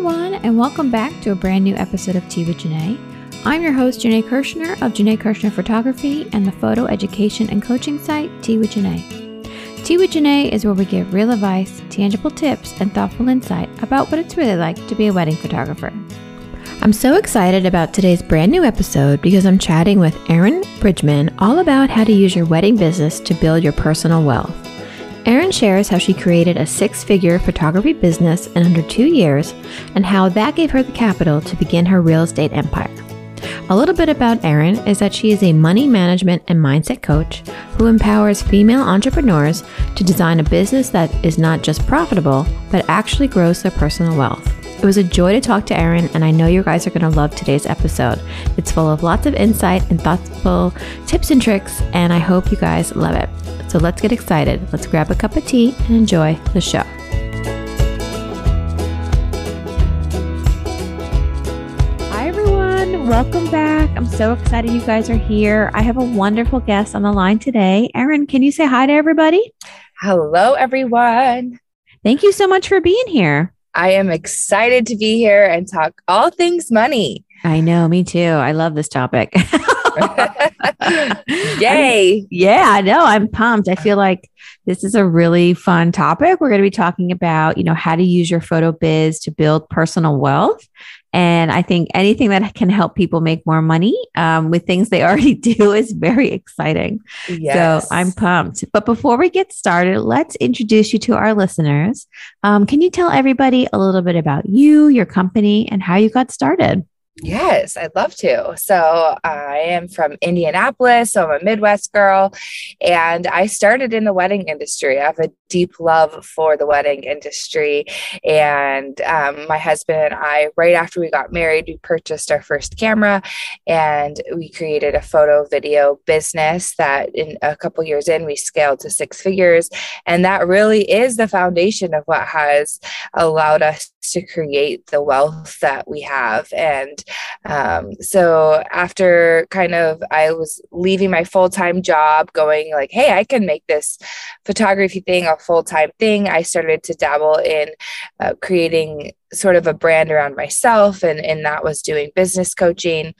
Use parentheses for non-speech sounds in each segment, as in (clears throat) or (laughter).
Everyone, and welcome back to a brand new episode of Tea with Janae. I'm your host, Janae Kirshner of Janae Kirshner Photography and the photo education and coaching site Tea with Janae. Tea with Janae is where we give real advice, tangible tips, and thoughtful insight about what it's really like to be a wedding photographer. I'm so excited about today's brand new episode because I'm chatting with Erin Bridgman all about how to use your wedding business to build your personal wealth. Erin shares how she created a six figure photography business in under two years and how that gave her the capital to begin her real estate empire. A little bit about Erin is that she is a money management and mindset coach who empowers female entrepreneurs to design a business that is not just profitable, but actually grows their personal wealth. It was a joy to talk to Erin, and I know you guys are going to love today's episode. It's full of lots of insight and thoughtful tips and tricks, and I hope you guys love it. So let's get excited. Let's grab a cup of tea and enjoy the show. Hi, everyone. Welcome back. I'm so excited you guys are here. I have a wonderful guest on the line today. Erin, can you say hi to everybody? Hello, everyone. Thank you so much for being here. I am excited to be here and talk all things money. I know, me too. I love this topic. (laughs) (laughs) Yay. yeah, I know. I'm pumped. I feel like this is a really fun topic. We're going to be talking about, you know, how to use your photo biz to build personal wealth. And I think anything that can help people make more money um, with things they (laughs) already do is very exciting. Yes. So I'm pumped. But before we get started, let's introduce you to our listeners. Um, can you tell everybody a little bit about you, your company, and how you got started? Yes, I'd love to. So I am from Indianapolis, so I'm a Midwest girl, and I started in the wedding industry. I have a deep love for the wedding industry, and um, my husband and I, right after we got married, we purchased our first camera, and we created a photo video business that, in a couple years in, we scaled to six figures, and that really is the foundation of what has allowed us to create the wealth that we have and um, so after kind of I was leaving my full time job, going like, hey, I can make this photography thing a full time thing. I started to dabble in uh, creating sort of a brand around myself and, and that was doing business coaching.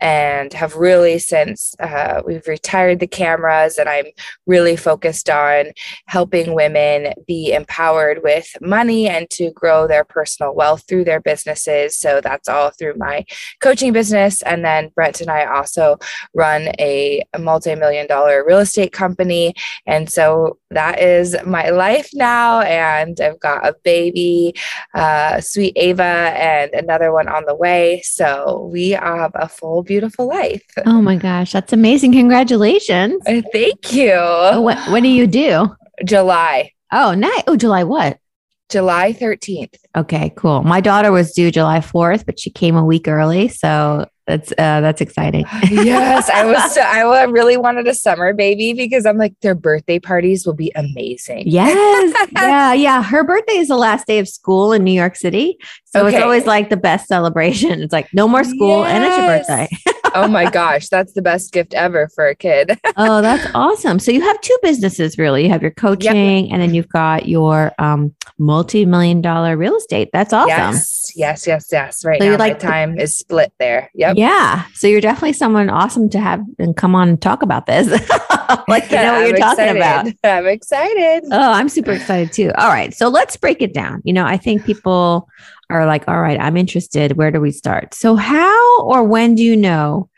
And have really since uh, we've retired the cameras and i'm really focused on helping women be empowered with money and to grow their personal wealth through their businesses. So that's all through my coaching business. And then Brett and i also run a, multi-million dollar real estate company. And so that is my life now. And i've got a baby uh, sweet ava and another one on the way so we have a full beautiful life. Oh my gosh, that's amazing. Congratulations. Uh, thank you. Oh, what, what do you do? July. Oh, nice. Oh, July what? July 13th. Okay, cool. My daughter was due July 4th, but she came a week early. So that's uh, that's exciting. (sighs) yes, I was. So, I really wanted a summer baby because I'm like their birthday parties will be amazing. Yes, (laughs) yeah, yeah. Her birthday is the last day of school in New York City, so okay. it's always like the best celebration. It's like no more school yes. and it's your birthday. (laughs) oh my gosh, that's the best gift ever for a kid. (laughs) oh, that's awesome. So you have two businesses really. You have your coaching yep. and then you've got your um, multi-million dollar real estate. That's awesome. Yes, yes, yes, yes. Right so now like my time is split there. Yep. Yeah. So you're definitely someone awesome to have and come on and talk about this. (laughs) like you know what (laughs) I'm you're excited. talking about. I'm excited. Oh, I'm super excited too. All right. So let's break it down. You know, I think people are like, all right, I'm interested. Where do we start? So how or when do you know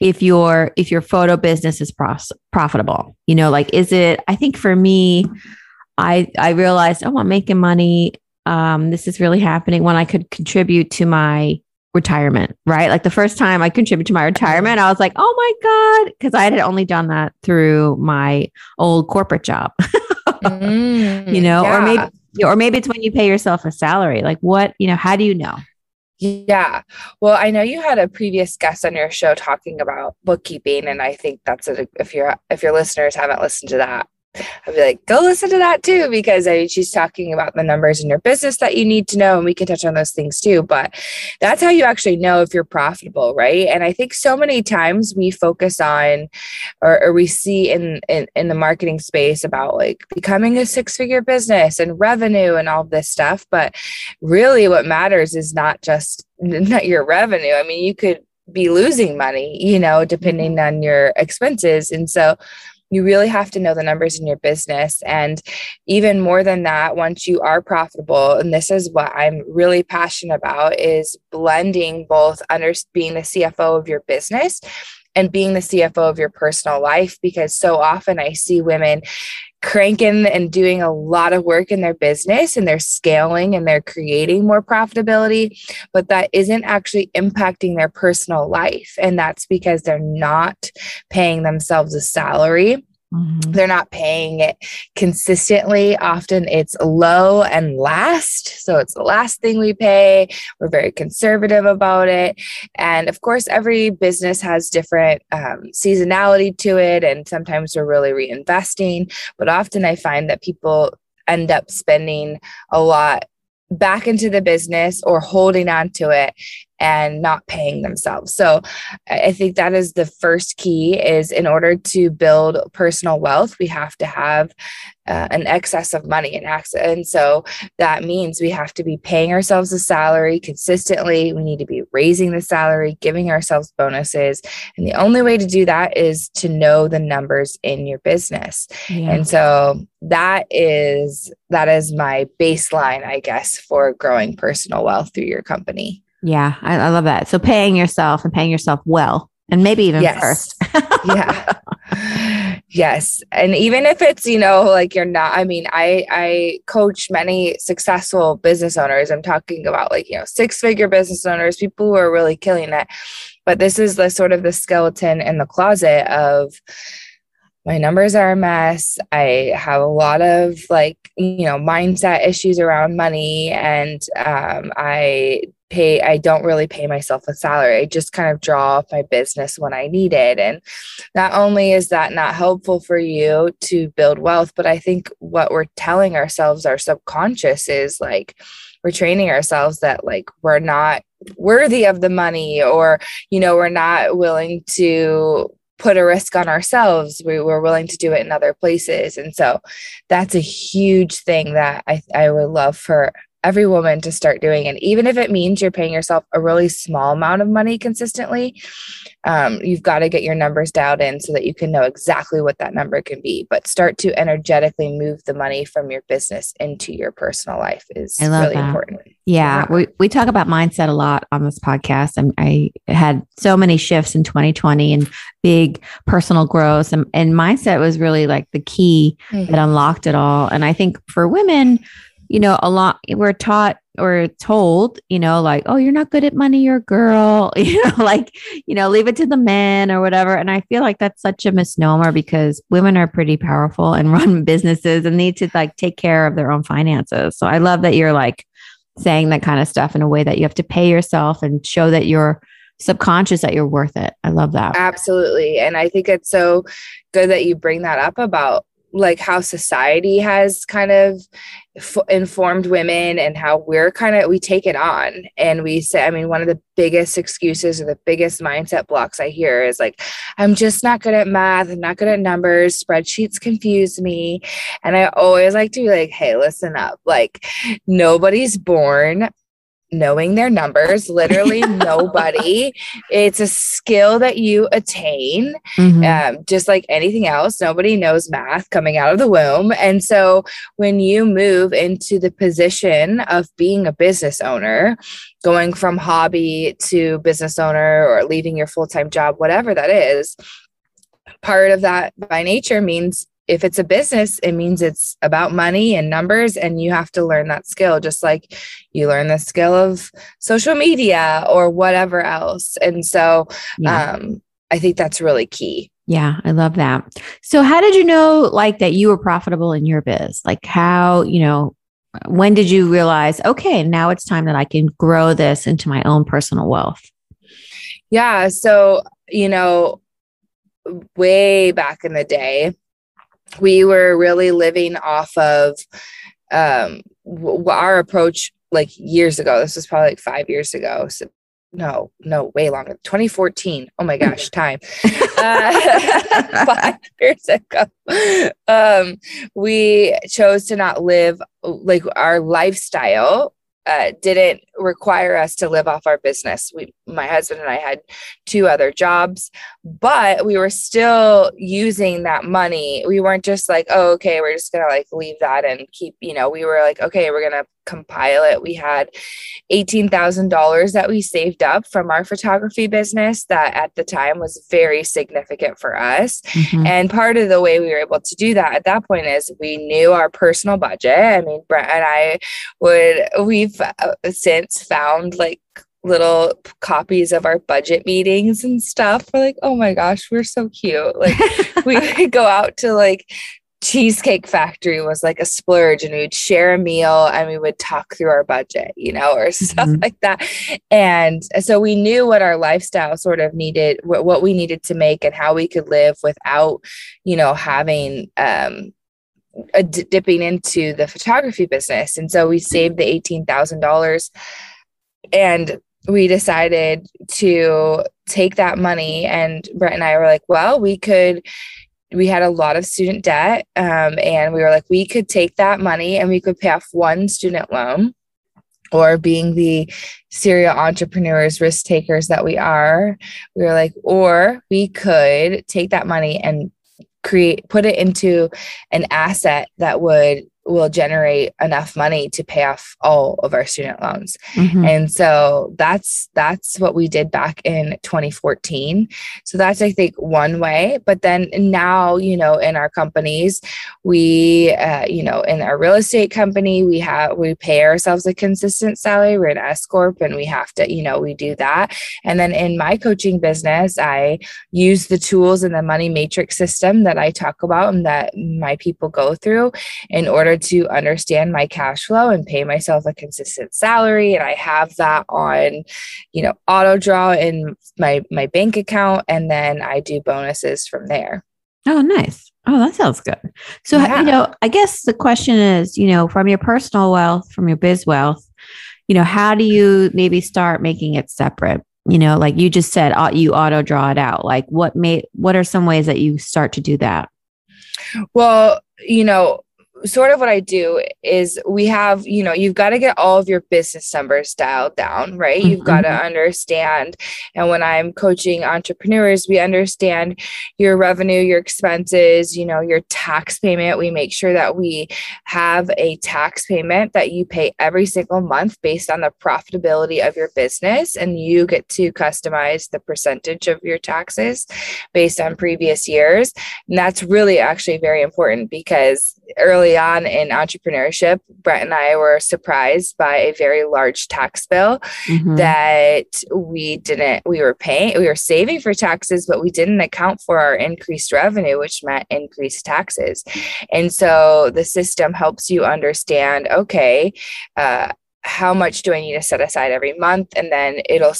if your if your photo business is pros- profitable? You know, like is it I think for me I I realized, oh, I'm making money. Um, this is really happening when I could contribute to my retirement, right? Like the first time I contributed to my retirement, I was like, oh my God, because I had only done that through my old corporate job. (laughs) mm, you know, yeah. or maybe or maybe it's when you pay yourself a salary. Like what, you know, how do you know? Yeah. Well, I know you had a previous guest on your show talking about bookkeeping and I think that's a, if your if your listeners haven't listened to that, I'd be like, go listen to that too, because I, mean, she's talking about the numbers in your business that you need to know, and we can touch on those things too. But that's how you actually know if you're profitable, right? And I think so many times we focus on, or, or we see in, in in the marketing space about like becoming a six figure business and revenue and all this stuff, but really, what matters is not just (laughs) not your revenue. I mean, you could be losing money, you know, depending mm-hmm. on your expenses, and so you really have to know the numbers in your business. And even more than that, once you are profitable, and this is what I'm really passionate about, is blending both under being the CFO of your business and being the CFO of your personal life. Because so often I see women cranking and doing a lot of work in their business and they're scaling and they're creating more profitability, but that isn't actually impacting their personal life. And that's because they're not paying themselves a salary Mm-hmm. They're not paying it consistently. Often it's low and last. So it's the last thing we pay. We're very conservative about it. And of course, every business has different um, seasonality to it. And sometimes we're really reinvesting. But often I find that people end up spending a lot back into the business or holding on to it and not paying themselves. So I think that is the first key is in order to build personal wealth, we have to have uh, an excess of money and access. And so that means we have to be paying ourselves a salary consistently. We need to be raising the salary, giving ourselves bonuses. And the only way to do that is to know the numbers in your business. Yeah. And so that is that is my baseline, I guess, for growing personal wealth through your company. Yeah, I, I, love that. So paying yourself and paying yourself well, and maybe even yes. first. (laughs) yeah. Yes. And even if it's, you know, like you're not, I mean, I I coach many successful business owners. I'm talking about like, you know, six-figure business owners, people who are really killing it. But this is the sort of the skeleton in the closet of my numbers are a mess. I have a lot of like, you know, mindset issues around money and um, I pay i don't really pay myself a salary. I just kind of draw off my business when i need it. And not only is that not helpful for you to build wealth but i think what we're telling ourselves our subconscious is like we're training ourselves that like we're not worthy of the money or you know we're not willing to put a risk on ourselves. We were willing to do it in other places. And so that's a huge thing that i, I would love for every woman to start doing. And even if it means you're paying yourself a really small amount of money consistently, um, you've got to get your numbers dialed in so that you can know exactly what that number can be. But start to energetically move the money from your business into your personal life is really that. important. Yeah, yeah, we, we talk about mindset a lot on this podcast. And I had so many shifts in 2020 and big personal growth. And, and mindset was really like the key mm-hmm. that unlocked it all. And I think for women, you know, a lot we're taught or told, you know, like, oh, you're not good at money, you're a girl, (laughs) you know, like, you know, leave it to the men or whatever. And I feel like that's such a misnomer because women are pretty powerful and (laughs) run businesses and need to like take care of their own finances. So I love that you're like saying that kind of stuff in a way that you have to pay yourself and show that you're subconscious that you're worth it. I love that. Absolutely. And I think it's so good that you bring that up about like how society has kind of f- informed women and how we're kind of we take it on. And we say i mean one of the biggest excuses or the biggest mindset blocks i hear is like i'm just not good at math i'm not good at numbers spreadsheets confuse me. And i always like to be like hey listen up like nobody's born knowing their numbers literally (laughs) nobody. It's a skill that you attain mm-hmm. um, just like anything else. Nobody knows math coming out of the womb. And so when you move into the position of being a business owner going from hobby to business owner or leaving your full-time job whatever that is part of that by nature means if it's a business, it means it's about money and numbers, and you have to learn that skill, just like you learn the skill of social media or whatever else. And so, yeah. um, I think that's really key. Yeah, I love that. So, how did you know, like, that you were profitable in your biz? Like, how, you know, when did you realize, okay, now it's time that I can grow this into my own personal wealth? Yeah. So, you know, way back in the day, we were really living off of um, our approach like years ago. This was probably like five years ago. So no, no, way longer. 2014. Oh my gosh, (laughs) time. uh, (laughs) five years ago. Um, we chose to not live like our lifestyle uh, didn't require us to live off our business. We, my husband and I had two other jobs, but we were still using that money. We weren't just like, oh, okay, we're just gonna like leave that and keep, you know, we were like, okay, we're gonna compile it. We had $18,000 that we saved up from our photography business that at the time was very significant for us. Mm-hmm. And part of the way we were able to do that at that point is we knew our personal budget. I mean, Brett and I would, we've uh, since found like little copies of our budget meetings and stuff. We're like, oh my gosh, we're so cute. Like (laughs) we (laughs) go out to like Cheesecake Factory was like a splurge and we would share a meal and we would talk through our budget, you know, or (laughs) stuff mm-hmm. like that. And so we knew what our lifestyle sort of needed, what, we needed to make and how we could live without, you know, having, um, a d- dipping into the photography business. And so we saved the $18,000 and we decided to take that money and Brett and I were like, well, we could we had a lot of student debt um, and we were like we could take that money and we could pay off one student loan or being the serial entrepreneurs risk takers that we are. We were like or we could take that money and create put it into an asset that would will generate enough money to pay off all of our student loans. Mm-hmm. And so that's that's what we did back in 2014. So that's I think one way, but then now, you know, in our companies, we uh, you know, in our real estate company, we have we pay ourselves a consistent salary. We're an S corp and we have to, you know, we do that. And then in my coaching business, I use the tools in the money matrix system that I talk about and that my people go through in order to understand my cash flow and pay myself a consistent salary. And i have that on you know auto draw in my my bank account and then i do bonuses from there. Oh nice. Oh that sounds good. So yeah. you know i guess the question is you know from your personal wealth from your biz wealth you know how do you maybe start making it separate? You know like you just said you auto draw it out. Like what may what are some ways that you start to do that? Well you know sort of what I do is we have, you know, you've got to get all of your business numbers dialed down, right? Mm-hmm. You've got to understand. And when I'm coaching entrepreneurs, we understand your revenue, your expenses, you know, your tax payment. We make sure that we have a tax payment that you pay every single month based on the profitability of your business. And you get to customize the percentage of your taxes based on previous years. And that's really actually very important because early on in entrepreneurship, Brett and I were surprised by a very large tax bill mm-hmm. that we didn't, we were paying, we were saving for taxes, but we didn't account for our increased revenue, which meant increased taxes. And so the system helps you understand okay, uh, how much do I need to set aside every month? And then it'll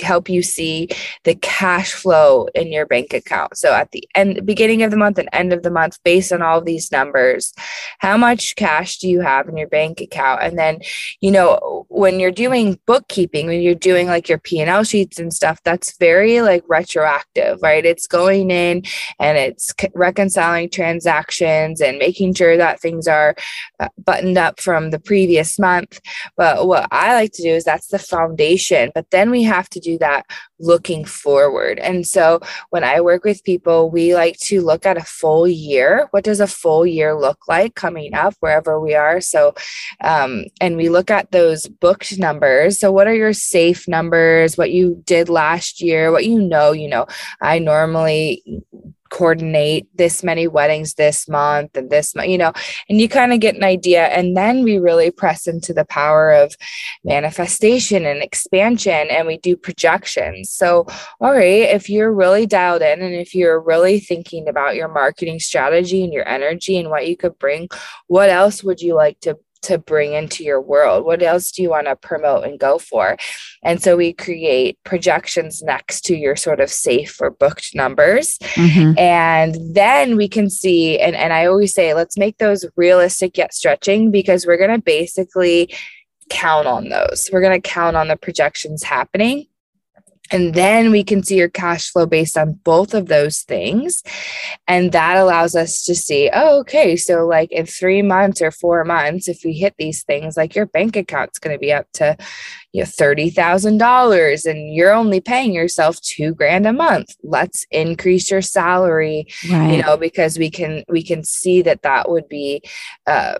help you see the cash flow in your bank account. So at the end beginning of the month and end of the month based on all these numbers, how much cash do you have in your bank account? And then, you know, when you're doing bookkeeping, when you're doing like your P&L sheets and stuff, that's very like retroactive, right? It's going in and it's reconciling transactions and making sure that things are uh, buttoned up from the previous month. But what I like to do is that's the foundation, but then we have to do that looking forward. And so when I work with people, we like to look at a full year. What does a full year look like coming up wherever we are? So, um, and we look at those booked numbers. So, what are your safe numbers? What you did last year? What you know, you know, I normally coordinate this many weddings this month and this month, you know, and you kind of get an idea. And then we really press into the power of manifestation and expansion and we do projections. So, all right, if you're really dialed in and if you're really thinking about your marketing strategy and your energy and what you could bring, what else would you like to to bring into your world? What else do you want to promote and go for? And so we create projections next to your sort of safe or booked numbers. Mm-hmm. And then we can see, and, and I always say, let's make those realistic yet stretching because we're going to basically count on those. We're going to count on the projections happening. And then we can see your cash flow based on both of those things. And that allows us to see, oh, okay, so like in three months or four months, if we hit these things, like your bank account's going to be up to you know, $30,000 and you're only paying yourself two grand a month. Let's increase your salary, right. you know, because we can, we can see that that would be, uh,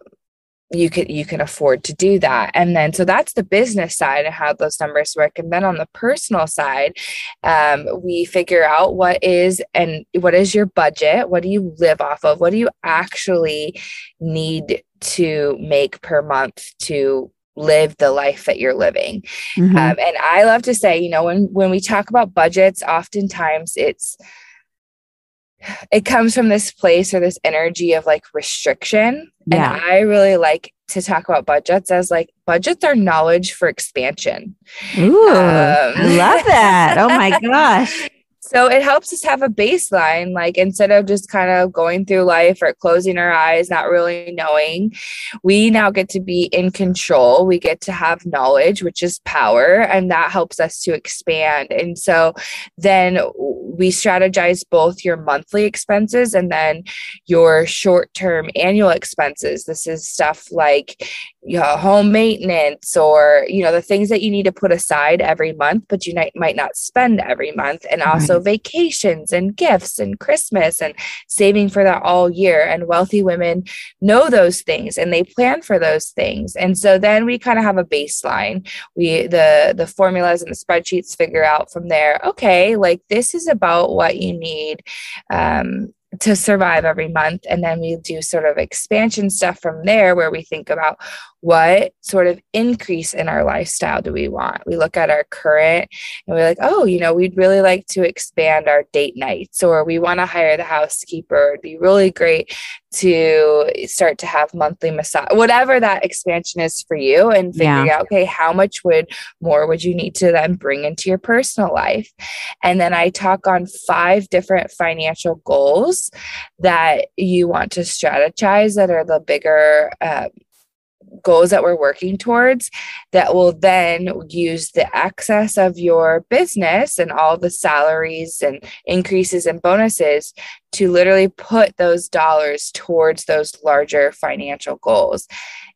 you can you can afford to do that. And then so that's the business side of how those numbers work. And then on the personal side um, we figure out what is and what is your budget? What do you live off of? What do you actually need to make per month to live the life that you're living? Mm-hmm. um, and i love to say you know when when we talk about budgets oftentimes it's it comes from this place or this energy of like restriction. Yeah. And I really like to talk about budgets as like budgets are knowledge for expansion. Ooh, um, I love that. Oh my (laughs) gosh. So it helps us have a baseline, like instead of just kind of going through life or closing our eyes, not really knowing, we now get to be in control. We get to have knowledge, which is power, and that helps us to expand. And so then we strategize both your monthly expenses and then your short term annual expenses. This is stuff like know, home maintenance or you know the things that you need to put aside every month but you might, might not spend every month and also right. vacations and gifts and christmas and saving for that all year. And wealthy women know those things and they plan for those things. And so then we kind of have a baseline. We the the formulas and the spreadsheets figure out from there okay like this is about what you need um, to survive every month. And then we do sort of expansion stuff from there where we think about what sort of increase in our lifestyle do we want? We look at our current and we're like, oh, you know, we'd really like to expand our date nights or we want to hire the housekeeper. It'd be really great to start to have monthly massage, whatever that expansion is for you, and figuring yeah. out, okay, how much would more would you need to then bring into your personal life? And then I talk on five different financial goals that you want to strategize that are the bigger. Uh, goals that we're working towards that will then use the excess of your business and all the salaries and increases and bonuses to literally put those dollars towards those larger financial goals.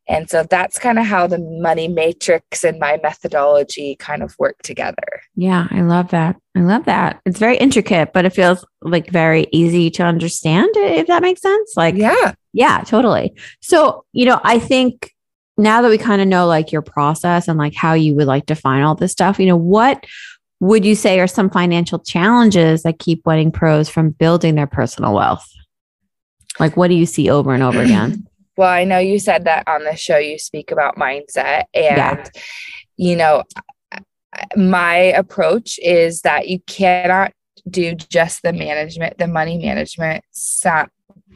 And so that's kind of how the money matrix and my methodology kind of work together. Yeah, I love that. I love that. It's very intricate, but it feels like very easy to understand, if that makes sense. Like, yeah. Yeah, totally. So, you know, I think now that we kind of know like your process and like how you would like define all this stuff, you know, what would you say are some financial challenges that keep wedding pros from building their personal wealth? Like, what do you see over and over (clears throat) again? Well, I know you said that on the show you speak about mindset, and yeah. you know, my approach is that you cannot do just the management, the money management,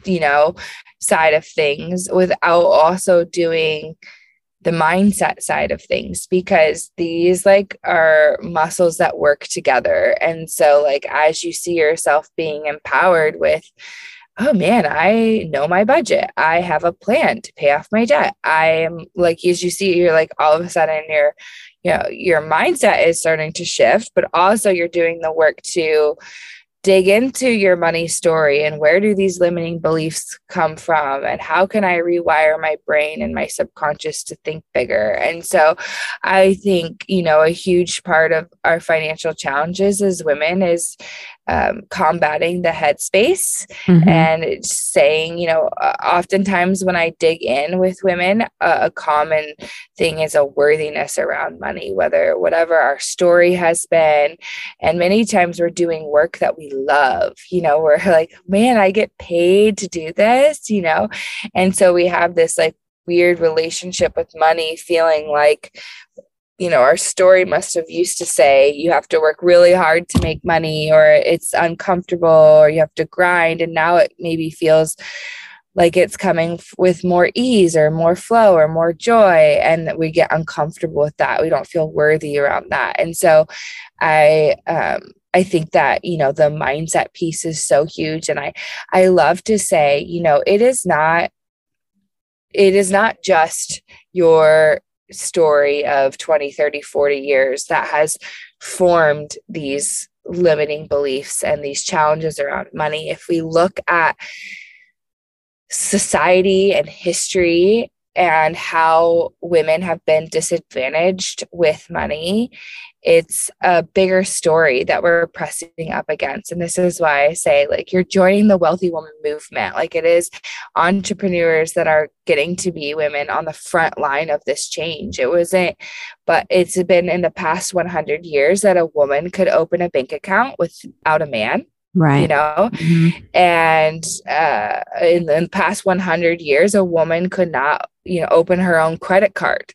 you know, side of things without also doing the mindset side of things because these like are muscles that work together and so like as you see yourself being empowered with oh man i know my budget. I have a plan to pay off my debt. I am like as you see you're like all of a sudden your you know your mindset is starting to shift but also you're doing the work to dig into your money story and where do these limiting beliefs come from and how can i rewire my brain and my subconscious to think bigger? And so i think you know a huge part of our financial challenges as women is um, combating the headspace mm-hmm. and saying, you know, uh, oftentimes when I dig in with women, uh, a common thing is a worthiness around money, whether whatever our story has been. And many times we're doing work that we love, you know, we're (laughs) like, man, I get paid to do this, you know? And so we have this like weird relationship with money, feeling like you know, our story must have used to say you have to work really hard to make money or it's uncomfortable or you have to grind. And now it maybe feels like it's coming with more ease or more flow or more joy. And we get uncomfortable with that. We don't feel worthy around that. And so I, um, I think that you know the mindset piece is so huge and I I love to say you know it is not it is not just your story of 20, 30, 40 years that has formed these limiting beliefs and these challenges around money. If we look at society and history and how women have been disadvantaged with money it's a bigger story that we're pressing up against. And this is why I say, like, you're joining the wealthy woman movement. Like, it is entrepreneurs that are getting to be women on the front line of this change. It wasn't, but it's been in the past 100 years that a woman could open a bank account without a man right you know mm-hmm. and uh, in, in the past 100 years a woman could not you know open her own credit card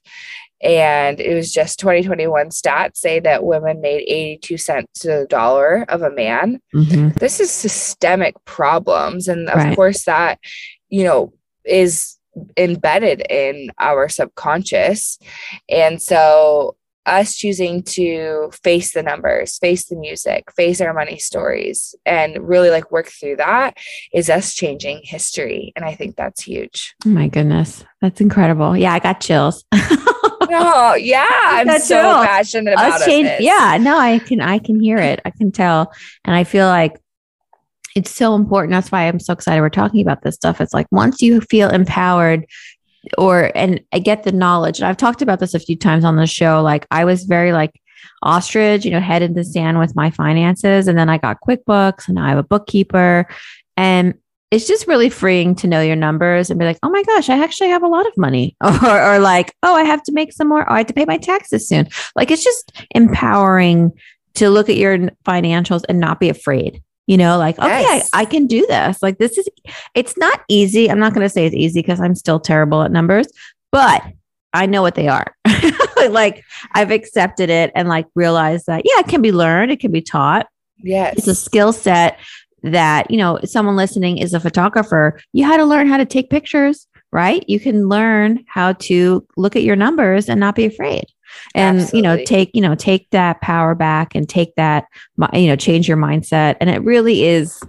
and it was just 2021 stats say that women made 82 cents to the dollar of a man mm-hmm. this is systemic problems and of right. course that you know is embedded in our subconscious and so us choosing to face the numbers, face the music, face our money stories, and really like work through that is us changing history. And I think that's huge. Oh my goodness. That's incredible. Yeah, I got chills. no, (laughs) oh, yeah. I'm so chills. passionate about us change, it. Yeah, no, I can I can hear it. I can tell. And I feel like it's so important. That's why I'm so excited we're talking about this stuff. It's like once you feel empowered or and I get the knowledge. And I've talked about this a few times on the show. Like I was very like ostrich, you know, head in the sand with my finances. And then I got QuickBooks and now I have a bookkeeper. And it's just really freeing to know your numbers and be like, oh my gosh, I actually have a lot of money. (laughs) Or, or like, oh, I have to make some more. Oh, I have to pay my taxes soon. Like it's just empowering to look at your financials and not be afraid you know like okay yes. I, I, can do this. Like this is it's not easy. I'm not going to say it's easy because i'm still terrible at numbers but i know what they are. (laughs) Like i've accepted it and like realized that yeah it can be learned it can be taught. Yes it's a skill set that you know someone listening is a photographer you had to learn how to take pictures right? You can learn how to look at your numbers and not be afraid and Absolutely. you know take you know take that power back and take that you know change your mindset. And it really is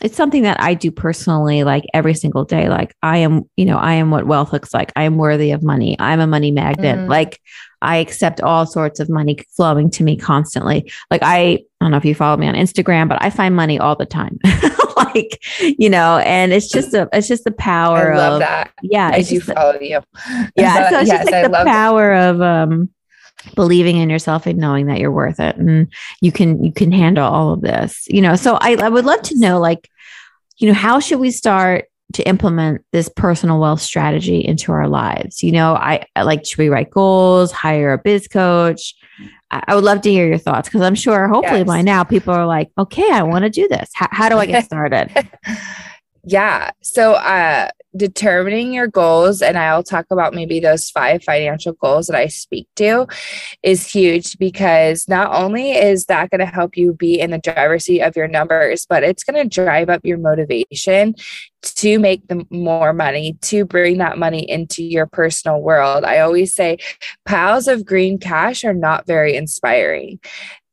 it's something that I do personally like every single day. Like I am you know I am what wealth looks like. I am worthy of money. I'm a money magnet. Mm. like I accept all sorts of money flowing to me constantly. Like I I don't know if you follow me on Instagram but I find money all the time. (laughs) Like you know and it's just a it's just the power I love of that. Yeah I do follow you. Yeah so it's (laughs) yes, just like I the power of um believing in yourself and knowing that you're worth it and you can you can handle all of this you know? So I, I would love to know like you know how should we start to implement this personal wealth strategy into our lives? You know i, I like should we write goals hire a biz coach? I, I would love to hear your thoughts because i'm sure hopefully yes. by now people are like okay i want to do this. How, how do i get (laughs) started yeah. So uh determining your goals, and I'll talk about maybe those five financial goals that I speak to, is huge because not only is that going to help you be in the driver's seat of your numbers, but it's going to drive up your motivation to make the more money to bring that money into your personal world. I always say piles of green cash are not very inspiring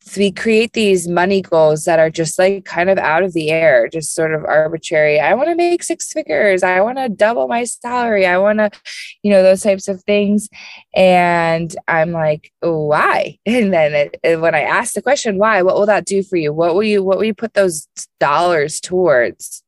so we create these money goals that are just like kind of out of the air, just sort of arbitrary. I want to make six figures. I want to double my salary. I want to, you know, those types of things. And I'm like, why? (laughs) And then it, when I ask the question, why, what will that do for you? What will you, what will you put those dollars towards?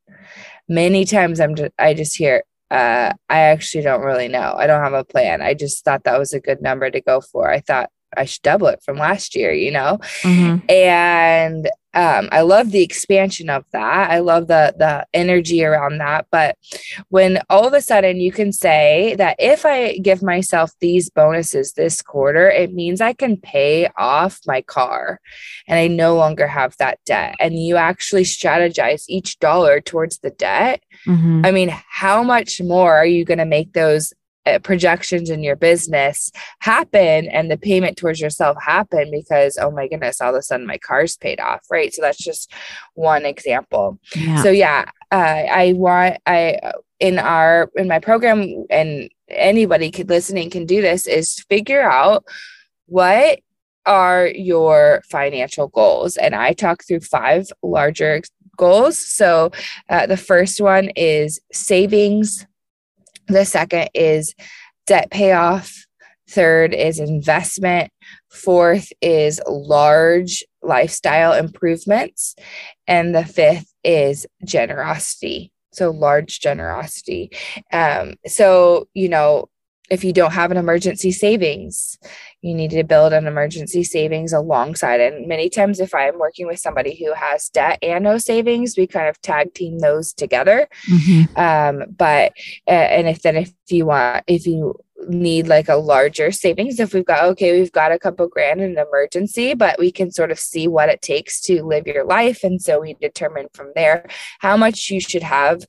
Many times I'm just, I just hear, uh, I actually don't really know. I don't have a plan. I just thought that was a good number to go for. I thought I should double it from last year, you know? Mm-hmm. And um, I love the expansion of that. I love the the energy around that. But when all of a sudden you can say that if I give myself these bonuses this quarter, it means I can pay off my car and I no longer have that debt. And you actually strategize each dollar towards the debt. Mm-hmm. I mean, how much more are you going to make those projections in your business happen and the payment towards yourself happen because oh my goodness all of a sudden my car's paid off right? So that's just one example. Yeah. so yeah uh, i want i in our in my program and anybody could listening can do this is figure out what are your financial goals. And i talk through five larger goals. So uh, the first one is savings the second is debt payoff. Third is investment. Fourth is large lifestyle improvements. And the fifth is generosity. So, large generosity. Um, so, you know, if you don't have an emergency savings, you need to build an emergency savings alongside. And many times, if I'm working with somebody who has debt and no savings, we kind of tag team those together. Mm-hmm. Um, but, uh, and if then if you want, if you need like a larger savings if we've got okay we've got a couple grand in an emergency but we can sort of see what it takes to live your life and so we determine from there how much you should have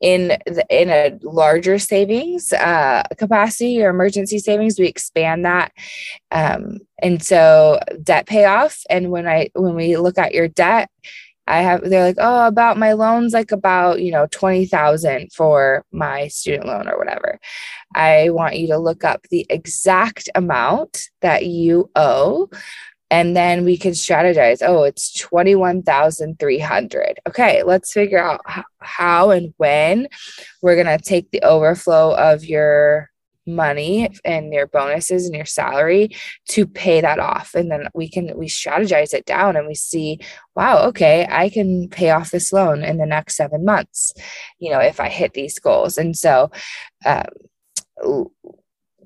in the, in a larger savings uh, capacity or emergency savings. We expand that um, and so debt payoff and when i when we look at your debt I have they're like, oh, about my loans, like about, you know, 20,000 for my student loan or whatever. I want you to look up the exact amount that you owe. And then we can strategize. Oh, it's 21,300. Okay, let's figure out how and when we're going to take the overflow of your money and your bonuses and your salary to pay that off. And then we can we strategize it down and we see wow okay i can pay off this loan in the next seven months you know if i hit these goals. And so um,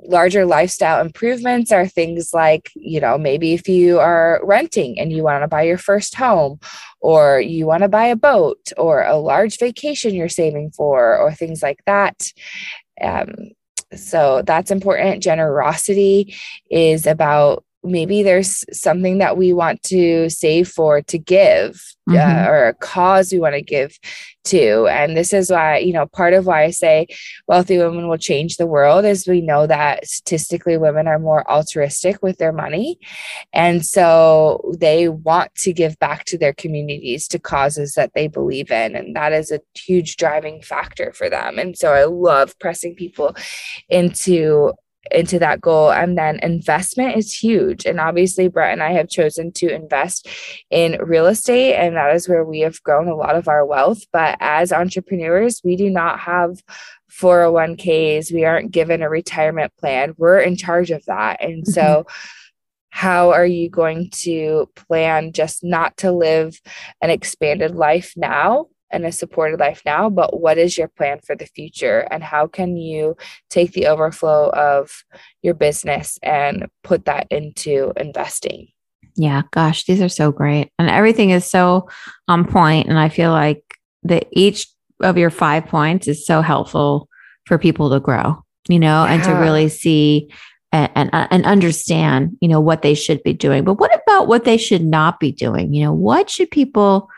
larger lifestyle improvements are things like you know maybe if you are renting and you want to buy your first home or you want to buy a boat or a large vacation you're saving for or things like that um, so that's important. Generosity is about maybe there's something that we want to save for to give uh, mm-hmm. uh, or a cause we want to give to. And this is why you know part of why i say wealthy women will change the world is we know that statistically women are more altruistic with their money. And so they want to give back to their communities to causes that they believe in. And that is a huge driving factor for them. And so i love pressing people into into that goal. And then investment is huge. And obviously, Brett and I have chosen to invest in real estate, and that is where we have grown a lot of our wealth. But as entrepreneurs, we do not have 401ks, we aren't given a retirement plan. We're in charge of that. And mm-hmm. so, how are you going to plan just not to live an expanded life now and a supported life now, but what is your plan for the future? And how can you take the overflow of your business and put that into investing? Yeah, gosh, these are so great. And everything is so on point. And I feel like that each of your five points is so helpful for people to grow, you know, yeah. and to really see and, and, and understand, you know, what they should be doing. But what about what they should not be doing? You know, what should people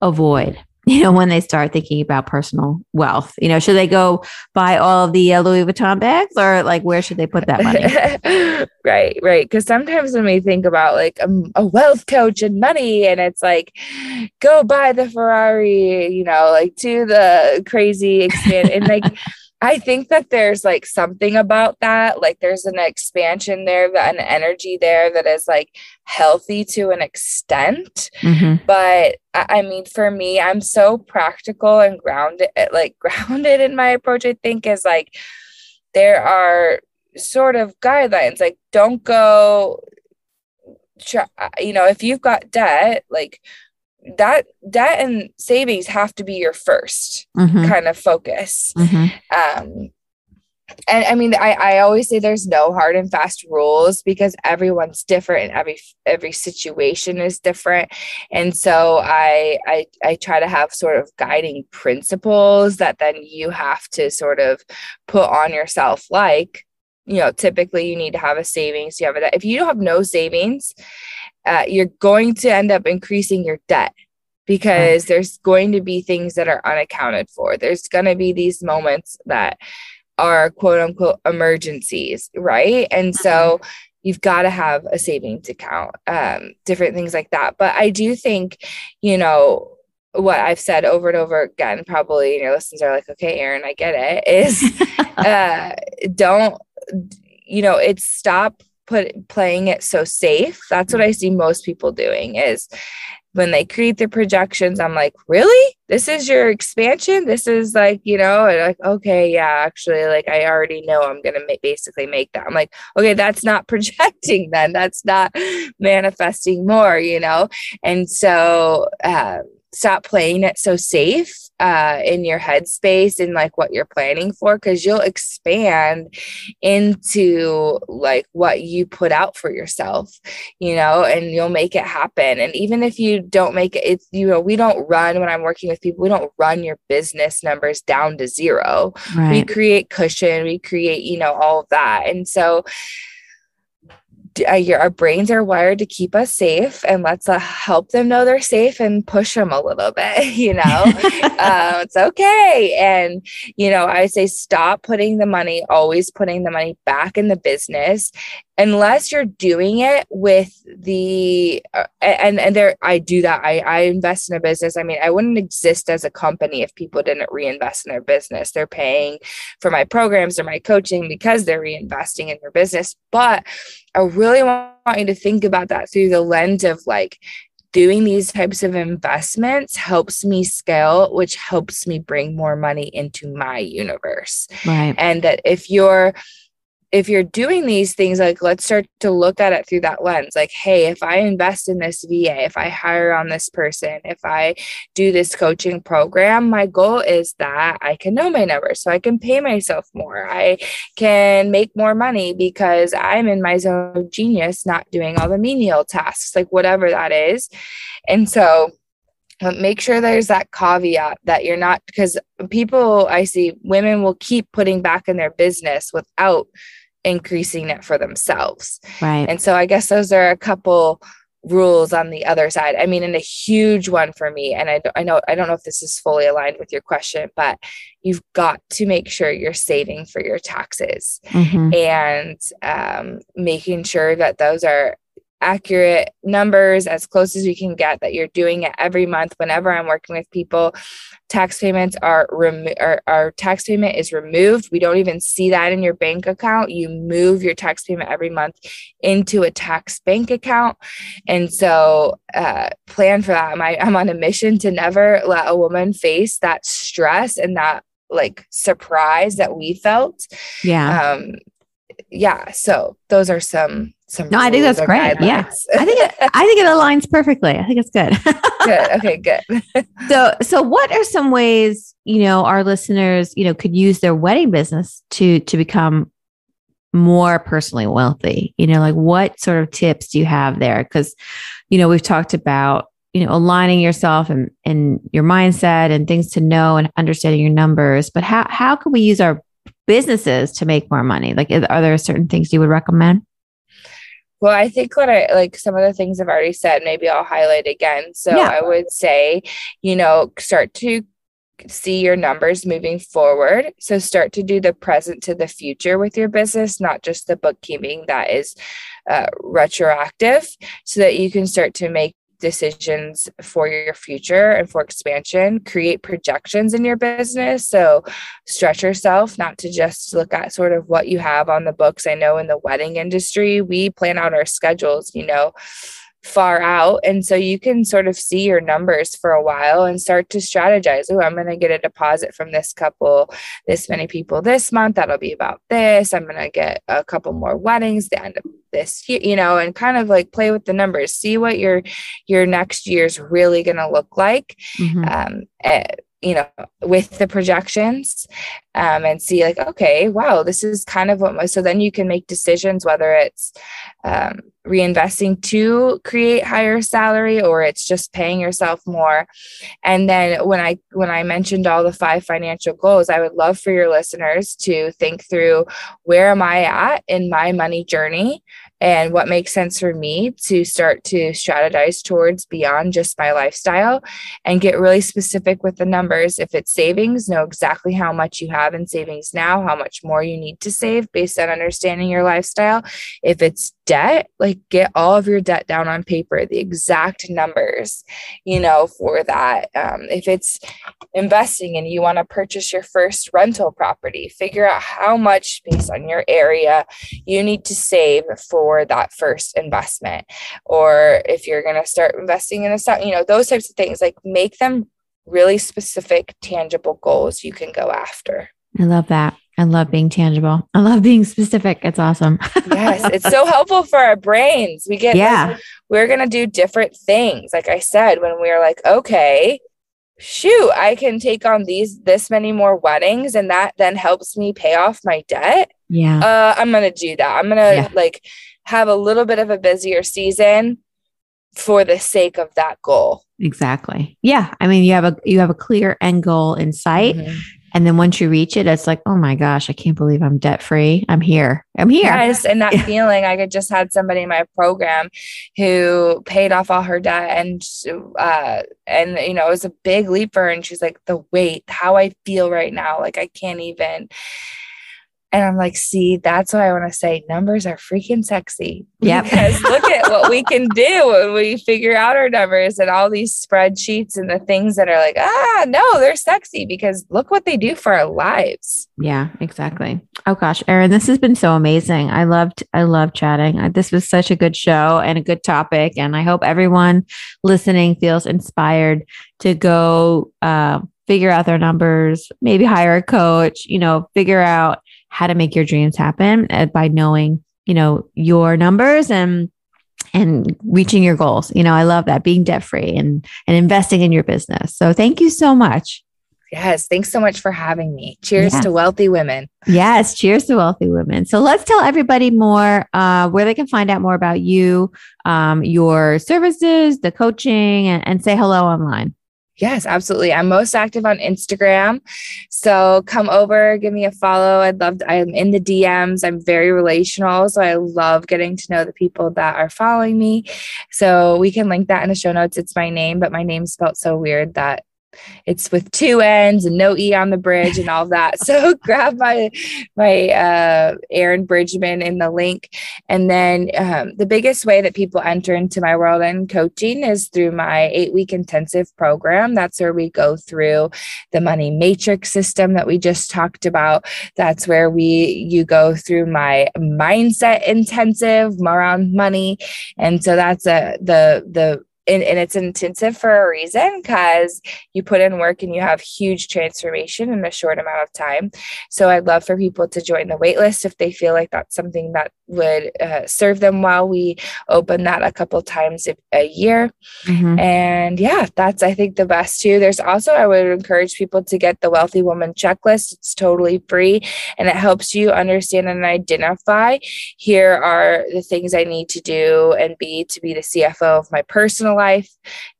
avoid? (laughs) you know, when they start thinking about personal wealth? You know, should they go buy all the uh, Louis Vuitton bags or like where should they put that money? (laughs) right, right. Because sometimes when we think about like a, um, a wealth coach and money, and it's like, go buy the Ferrari, you know, like to the crazy expand and like, (laughs) I think that there's like something about that. Like there's an expansion there, an energy there that is like healthy to an extent. Mm-hmm. But I mean, for me, I'm so practical and grounded, like (laughs) grounded in my approach, I think is like there are sort of guidelines like don't go you know if you've got debt like that debt and savings have to be your 1st mm-hmm. kind of focus mm-hmm. um and I mean, I, I always say there's no hard and fast rules because everyone's different and every every situation is different. And so I I I try to have sort of guiding principles that then you have to sort of put on yourself, like you know, typically you need to have a savings. You have a if you don't have no savings, uh, you're going to end up increasing your debt because there's going to be things that are unaccounted for. There's going to be these moments that are quote unquote emergencies, right? And so mm-hmm. you've got to have a savings account, um, different things like that. But I do think, you know, what I've said over and over again, probably, and your listeners are like, okay, Erin, I get it, is (laughs) uh, don't, you know, it's stop put playing it so safe. That's what I see most people doing is when they create their projections, I'm like, really? This is your expansion? This is like, you know, like, okay, yeah, actually, like, I already know I'm ma- basically make that. I'm like, okay, that's not (laughs) projecting then. That's not manifesting more, you know? And so, um, stop playing it so safe uh, in your headspace and like what you're planning for because you'll expand into like what you put out for yourself you know and you'll make it happen. And even if you don't make it it's you know we don't run when i'm working with people we don't run your business numbers down to zero. Right. we create cushion we create you know all of that. And so our brains are wired to keep us safe and let's uh, help them know they're safe and push them a little bit (laughs) you know? Uh, it's okay. And you know i say stop putting the money always putting the money back in the business unless you're doing it with the uh, and and there I do that I I invest in a business I mean I wouldn't exist as a company if people didn't reinvest in their business they're paying for my programs or my coaching because they're reinvesting in their business but I really want you to think about that through the lens of like doing these types of investments helps me scale, which helps me bring more money into my universe. Right. And that if you're if you're doing these things, like let's start to look at it through that lens. Like, hey, if I invest in this VA, if I hire on this person, if I do this coaching program, my goal is that I can know my numbers so I can pay myself more. I can make more money because I'm in my zone of genius, not doing all the menial tasks, like whatever that is. And so, um, make sure there's that caveat that you're not because people I see women will keep putting back in their business without increasing it for themselves. Right. And so I guess those are a couple rules on the other side. I mean, and a huge one for me, and I, I know I don't know if this is fully aligned with your question, but you've got to make sure you're saving for your taxes mm-hmm. and um, making sure that those are accurate numbers as close as we can get that you're doing it every month. Whenever i'm working with people tax payments are removed our, tax payment is removed. We don't even see that in your bank account. You move your tax payment every month into a tax bank account. And so uh, plan for that. I'm, I, I'm on a mission to never let a woman face that stress and that like surprise that we felt. Yeah. Um yeah so those are some some no i think that's great. Guidelines. yeah i think it, i think it aligns perfectly. I think it's good. (laughs) Good. Okay good. (laughs) So so what are some ways you know our listeners you know could use their wedding business to to become more personally wealthy? You know like what sort of tips do you have there? Because you know we've talked about you know aligning yourself and and your mindset and things to know and understanding your numbers but how how can we use our businesses to make more money? Like, are there certain things you would recommend? Well, I think what I like some of the things I've already said, maybe I'll highlight again. So yeah. I would say, you know, start to see your numbers moving forward. So start to do the present to the future with your business, not just the bookkeeping that is uh, retroactive, so that you can start to make decisions for your future and for expansion create projections in your business. So stretch yourself not to just look at sort of what you have on the books. I know in the wedding industry we plan out our schedules you know far out. And so you can sort of see your numbers for a while and start to strategize. Oh, I'm going to get a deposit from this couple, this many people this month. That'll be about this. I'm going to get a couple more weddings the end of this year, you know, and kind of like play with the numbers, see what your your next year's really going to look like. Mm-hmm. Um, uh, you know, with the projections. um, and see like okay wow this is kind of what my so then you can make decisions whether it's um, reinvesting to create higher salary or it's just paying yourself more and then when i when i mentioned all the five financial goals i would love for your listeners to think through where am i at in my money journey and what makes sense for me to start to strategize towards beyond just my lifestyle and get really specific with the numbers. If it's savings, know exactly how much you have in savings now, how much more you need to save based on understanding your lifestyle. If it's debt, like get all of your debt down on paper, the exact numbers, you know, for that. Um, if it's investing and you want to purchase your first rental property, figure out how much based on your area you need to save for that first investment. Or if you're going to start investing in a stock, you know, those types of things, like make them really specific, tangible goals you can go after. I love that. I love being tangible. I love being specific. It's awesome. yes, (laughs) it's so helpful for our brains. We get yeah. Like, we're going to do different things. Like I said, when we are like, okay, shoot, I can take on these this many more weddings and that then helps me pay off my debt. Yeah. Uh, I'm going to do that. I'm going to yeah. like have a little bit of a busier season for the sake of that goal. Exactly. Yeah. I mean, you have a you have a clear end goal in sight mm-hmm. And then once you reach it, it's like, oh my gosh, I can't believe I'm debt free. I'm here. I'm here. Yes. And that (laughs) feeling, I just had somebody in my program who paid off all her debt and, uh, and, you know, it was a big leap for her. And she's like, the weight, how I feel right now, like I can't even. And I'm like, see, that's why I want to say numbers are freaking sexy. Yeah. Because look at what we can do when we figure out our numbers and all these spreadsheets and the things that are like, ah, no, they're sexy because look what they do for our lives. Yeah, exactly. Oh gosh, Erin, this has been so amazing. I loved, I love chatting. This was such a good show and a good topic. And I hope everyone listening feels inspired to go uh, figure out their numbers, maybe hire a coach, you know, figure out how to make your dreams happen uh, by knowing, you know, your numbers and and reaching your goals. You know, I love that being debt free and and investing in your business. So thank you so much. Yes, thanks so much for having me. Cheers to wealthy women. Yes, cheers to wealthy women. So let's tell everybody more uh, where they can find out more about you, um, your services, the coaching, and, and say hello online. Yes, absolutely. I'm most active on Instagram. So come over, give me a follow. I'd love to, I'm in the DMs. I'm very relational. So I love getting to know the people that are following me. So we can link that in the show notes. It's my name, but my name's spelled so weird that it's with two ends and no e on the bridge and all that. So (laughs) grab my my uh erin bridgman in the link. And then um, the biggest way that people enter into my world and coaching is through my eight week intensive program. That's where we go through the money matrix system that we just talked about. That's where we you go through my mindset intensive around money. And so that's a the the and, and it's intensive for a reason because you put in work and you have huge transformation in a short amount of time. So I'd love for people to join the waitlist if they feel like that's something that would uh, serve them well. We open that a couple times a, a year. Mm-hmm. And yeah, that's, I think, the best too. There's also, I would encourage people to get the Wealthy Woman checklist. It's totally free and it helps you understand and identify here are the things I need to do and be to be the CFO of my personal personal life,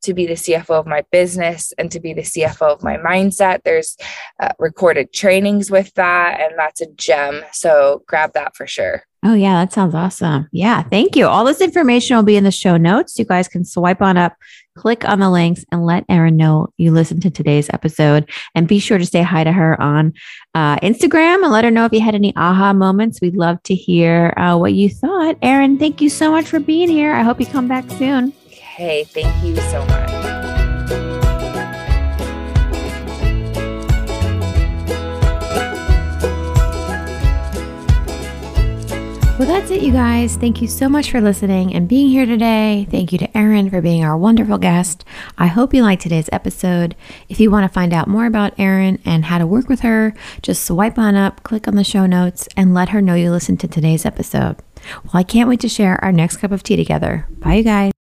to be the CFO of my business, and to be the CFO of my mindset. There's uh, recorded trainings with that, and that's a gem. So grab that for sure. Oh, yeah, that sounds awesome. Yeah, thank you. All this information will be in the show notes. You guys can swipe on up, click on the links, and let Erin know you listened to today's episode. And be sure to say hi to her on uh, Instagram and let her know if you had any aha moments. We'd love to hear uh, what you thought. Erin, thank you so much for being here. I hope you come back soon. Hey, thank you so much. Well, that's it, you guys. Thank you so much for listening and being here today. Thank you to Erin for being our wonderful guest. I hope you liked today's episode. If you want to find out more about Erin and how to work with her, just swipe on up, click on the show notes, and let her know you listened to today's episode. Well, I can't wait to share our next cup of tea together. Bye, you guys.